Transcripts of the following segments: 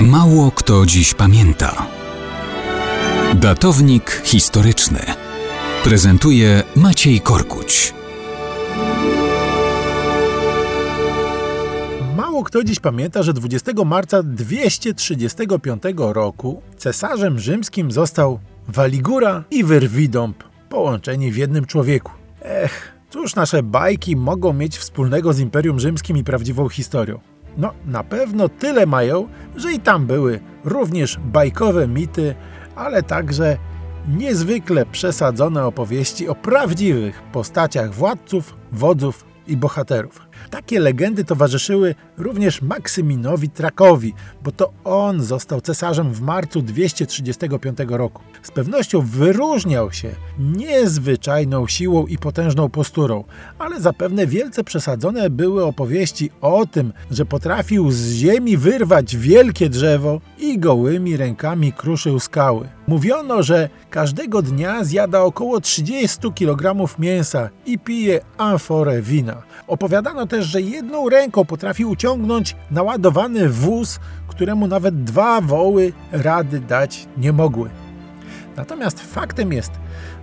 Mało kto dziś pamięta. Datownik historyczny prezentuje Maciej Korkuć. Mało kto dziś pamięta, że 20 marca 235 roku cesarzem rzymskim został Waligura i Wyrwidąb, połączeni w jednym człowieku. Ech, cóż nasze bajki mogą mieć wspólnego z Imperium Rzymskim i prawdziwą historią? No, na pewno tyle mają, że i tam były również bajkowe mity, ale także niezwykle przesadzone opowieści o prawdziwych postaciach władców, wodzów i bohaterów. Takie legendy towarzyszyły również Maksyminowi Trakowi, bo to on został cesarzem w marcu 235 roku. Z pewnością wyróżniał się niezwyczajną siłą i potężną posturą, ale zapewne wielce przesadzone były opowieści o tym, że potrafił z ziemi wyrwać wielkie drzewo i gołymi rękami kruszył skały. Mówiono, że każdego dnia zjada około 30 kg mięsa i pije amforę wina. Opowiadano też, że jedną ręką potrafi uciągnąć naładowany wóz, któremu nawet dwa woły rady dać nie mogły. Natomiast faktem jest,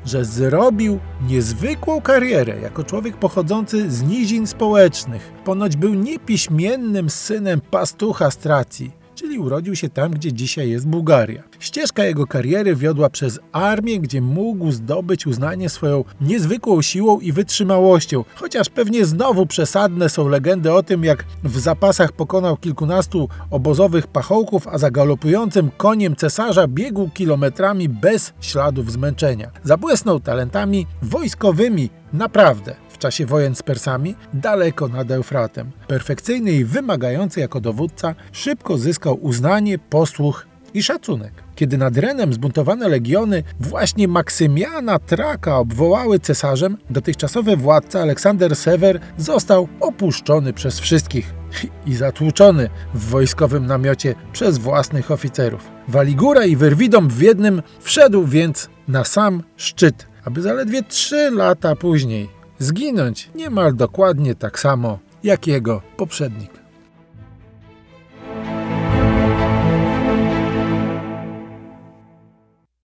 że zrobił niezwykłą karierę jako człowiek pochodzący z nizin społecznych. Ponoć był niepiśmiennym synem pastucha z Tracji czyli urodził się tam, gdzie dzisiaj jest Bułgaria. Ścieżka jego kariery wiodła przez armię, gdzie mógł zdobyć uznanie swoją niezwykłą siłą i wytrzymałością, chociaż pewnie znowu przesadne są legendy o tym, jak w zapasach pokonał kilkunastu obozowych pachołków, a za galopującym koniem cesarza biegł kilometrami bez śladów zmęczenia. Zabłysnął talentami wojskowymi, naprawdę czasie wojen z Persami daleko nad Eufratem. Perfekcyjny i wymagający jako dowódca, szybko zyskał uznanie, posłuch i szacunek. Kiedy nad Renem zbuntowane legiony właśnie Maksymiana Traka obwołały cesarzem, dotychczasowy władca Aleksander Sewer został opuszczony przez wszystkich i zatłuczony w wojskowym namiocie przez własnych oficerów. Waligura i Wyrwidom w jednym wszedł więc na sam szczyt, aby zaledwie trzy lata później zginąć niemal dokładnie tak samo jak jego poprzednik.